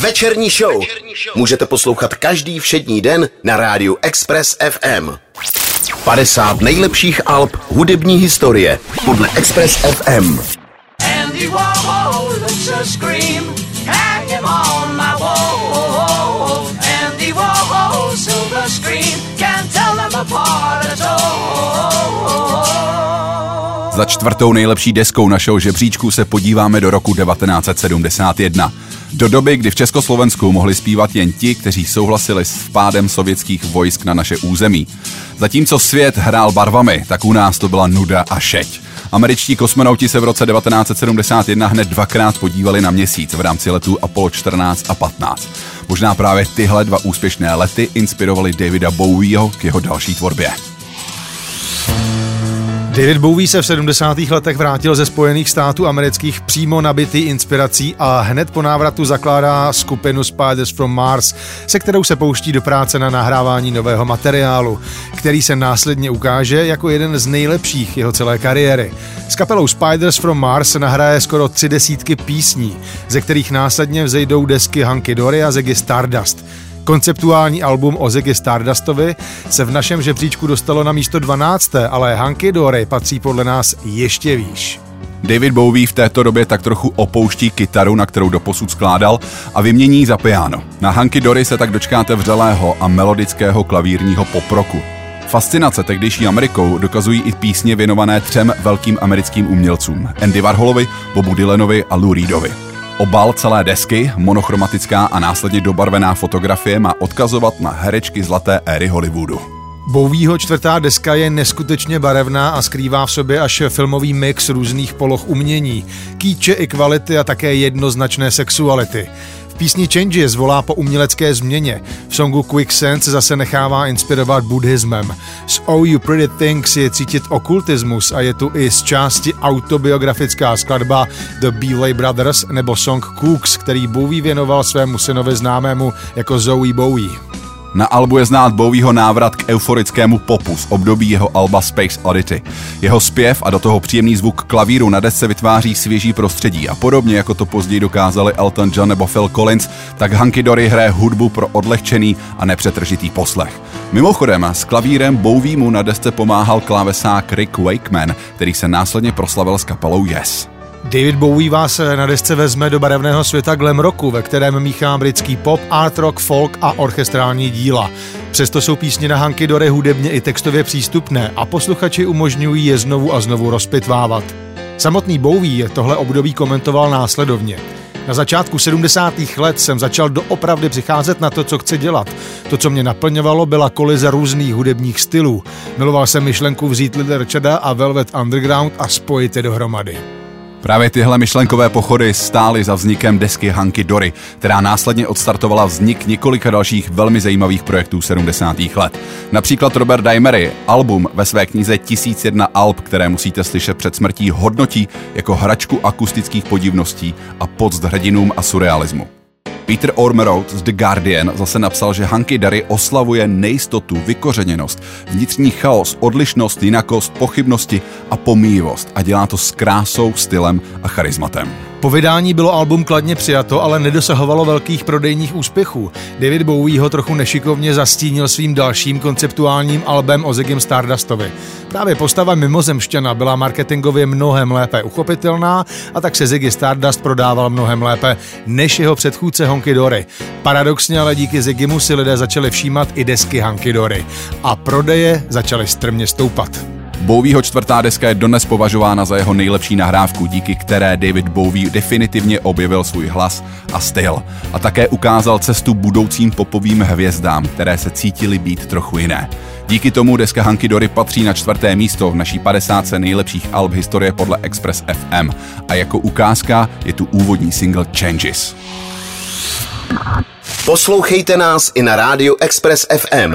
Večerní show můžete poslouchat každý všední den na rádiu Express FM. 50 nejlepších alb hudební historie podle Express FM. Andy Warhol looks a scream, hang him on my wall. Andy Warhol, silver screen, can't tell them apart at all. Za čtvrtou nejlepší deskou našeho žebříčku se podíváme do roku 1971. Do doby, kdy v Československu mohli zpívat jen ti, kteří souhlasili s vpádem sovětských vojsk na naše území. Zatímco svět hrál barvami, tak u nás to byla nuda a šeť. Američtí kosmonauti se v roce 1971 hned dvakrát podívali na měsíc v rámci letů Apollo 14 a 15. Možná právě tyhle dva úspěšné lety inspirovali Davida Bowieho k jeho další tvorbě. David Bowie se v 70. letech vrátil ze Spojených států amerických přímo nabitý inspirací a hned po návratu zakládá skupinu Spiders from Mars, se kterou se pouští do práce na nahrávání nového materiálu, který se následně ukáže jako jeden z nejlepších jeho celé kariéry. S kapelou Spiders from Mars nahraje skoro tři desítky písní, ze kterých následně vzejdou desky Hanky Dory a Ziggy Stardust. Konceptuální album o Ziggy Stardustovi se v našem žebříčku dostalo na místo 12., ale Hanky Dory patří podle nás ještě výš. David Bowie v této době tak trochu opouští kytaru, na kterou doposud skládal, a vymění za piano. Na Hanky Dory se tak dočkáte vřelého a melodického klavírního poproku. Fascinace tehdejší Amerikou dokazují i písně věnované třem velkým americkým umělcům Andy Warholovi, Bobu Dylanovi a Lou Reedovi. Obal celé desky, monochromatická a následně dobarvená fotografie má odkazovat na herečky zlaté éry Hollywoodu. Bowieho čtvrtá deska je neskutečně barevná a skrývá v sobě až filmový mix různých poloh umění, kýče i kvality a také jednoznačné sexuality písni Changes volá po umělecké změně. V songu Quicksand se zase nechává inspirovat buddhismem. Z Oh You Pretty Things je cítit okultismus a je tu i z části autobiografická skladba The Beeley Brothers nebo song Cooks, který Bowie věnoval svému synovi známému jako Zoe Bowie. Na albu je znát Bowieho návrat k euforickému popu z období jeho alba Space Oddity. Jeho zpěv a do toho příjemný zvuk klavíru na desce vytváří svěží prostředí a podobně jako to později dokázali Elton John nebo Phil Collins, tak Hanky Dory hraje hudbu pro odlehčený a nepřetržitý poslech. Mimochodem, s klavírem Bowiemu na desce pomáhal klávesák Rick Wakeman, který se následně proslavil s kapelou Yes. David Bowie vás na desce vezme do barevného světa glam rocku, ve kterém míchá britský pop, art rock, folk a orchestrální díla. Přesto jsou písně na Hanky Dory hudebně i textově přístupné a posluchači umožňují je znovu a znovu rozpitvávat. Samotný Bowie tohle období komentoval následovně. Na začátku 70. let jsem začal doopravdy přicházet na to, co chci dělat. To, co mě naplňovalo, byla kolize různých hudebních stylů. Miloval jsem myšlenku vzít Little Richarda a Velvet Underground a spojit je dohromady. Právě tyhle myšlenkové pochody stály za vznikem desky Hanky Dory, která následně odstartovala vznik několika dalších velmi zajímavých projektů 70. let. Například Robert Dimery album ve své knize 1001 alb, které musíte slyšet před smrtí, hodnotí jako hračku akustických podivností a podst hrdinům a surrealismu. Peter Ormeroth z The Guardian zase napsal, že Hanky Dary oslavuje nejistotu, vykořeněnost, vnitřní chaos, odlišnost, jinakost, pochybnosti a pomíjivost a dělá to s krásou, stylem a charizmatem. Po vydání bylo album kladně přijato, ale nedosahovalo velkých prodejních úspěchů. David Bowie ho trochu nešikovně zastínil svým dalším konceptuálním albem o Ziggym Stardustovi. Právě postava mimozemšťana byla marketingově mnohem lépe uchopitelná a tak se Ziggy Stardust prodával mnohem lépe než jeho předchůdce Honky Dory. Paradoxně ale díky Ziggymu si lidé začali všímat i desky Hanky Dory a prodeje začaly strmě stoupat. Bowieho čtvrtá deska je dodnes považována za jeho nejlepší nahrávku, díky které David Bowie definitivně objevil svůj hlas a styl a také ukázal cestu budoucím popovým hvězdám, které se cítily být trochu jiné. Díky tomu deska Hanky Dory patří na čtvrté místo v naší 50 nejlepších alb historie podle Express FM a jako ukázka je tu úvodní single Changes. Poslouchejte nás i na rádiu Express FM.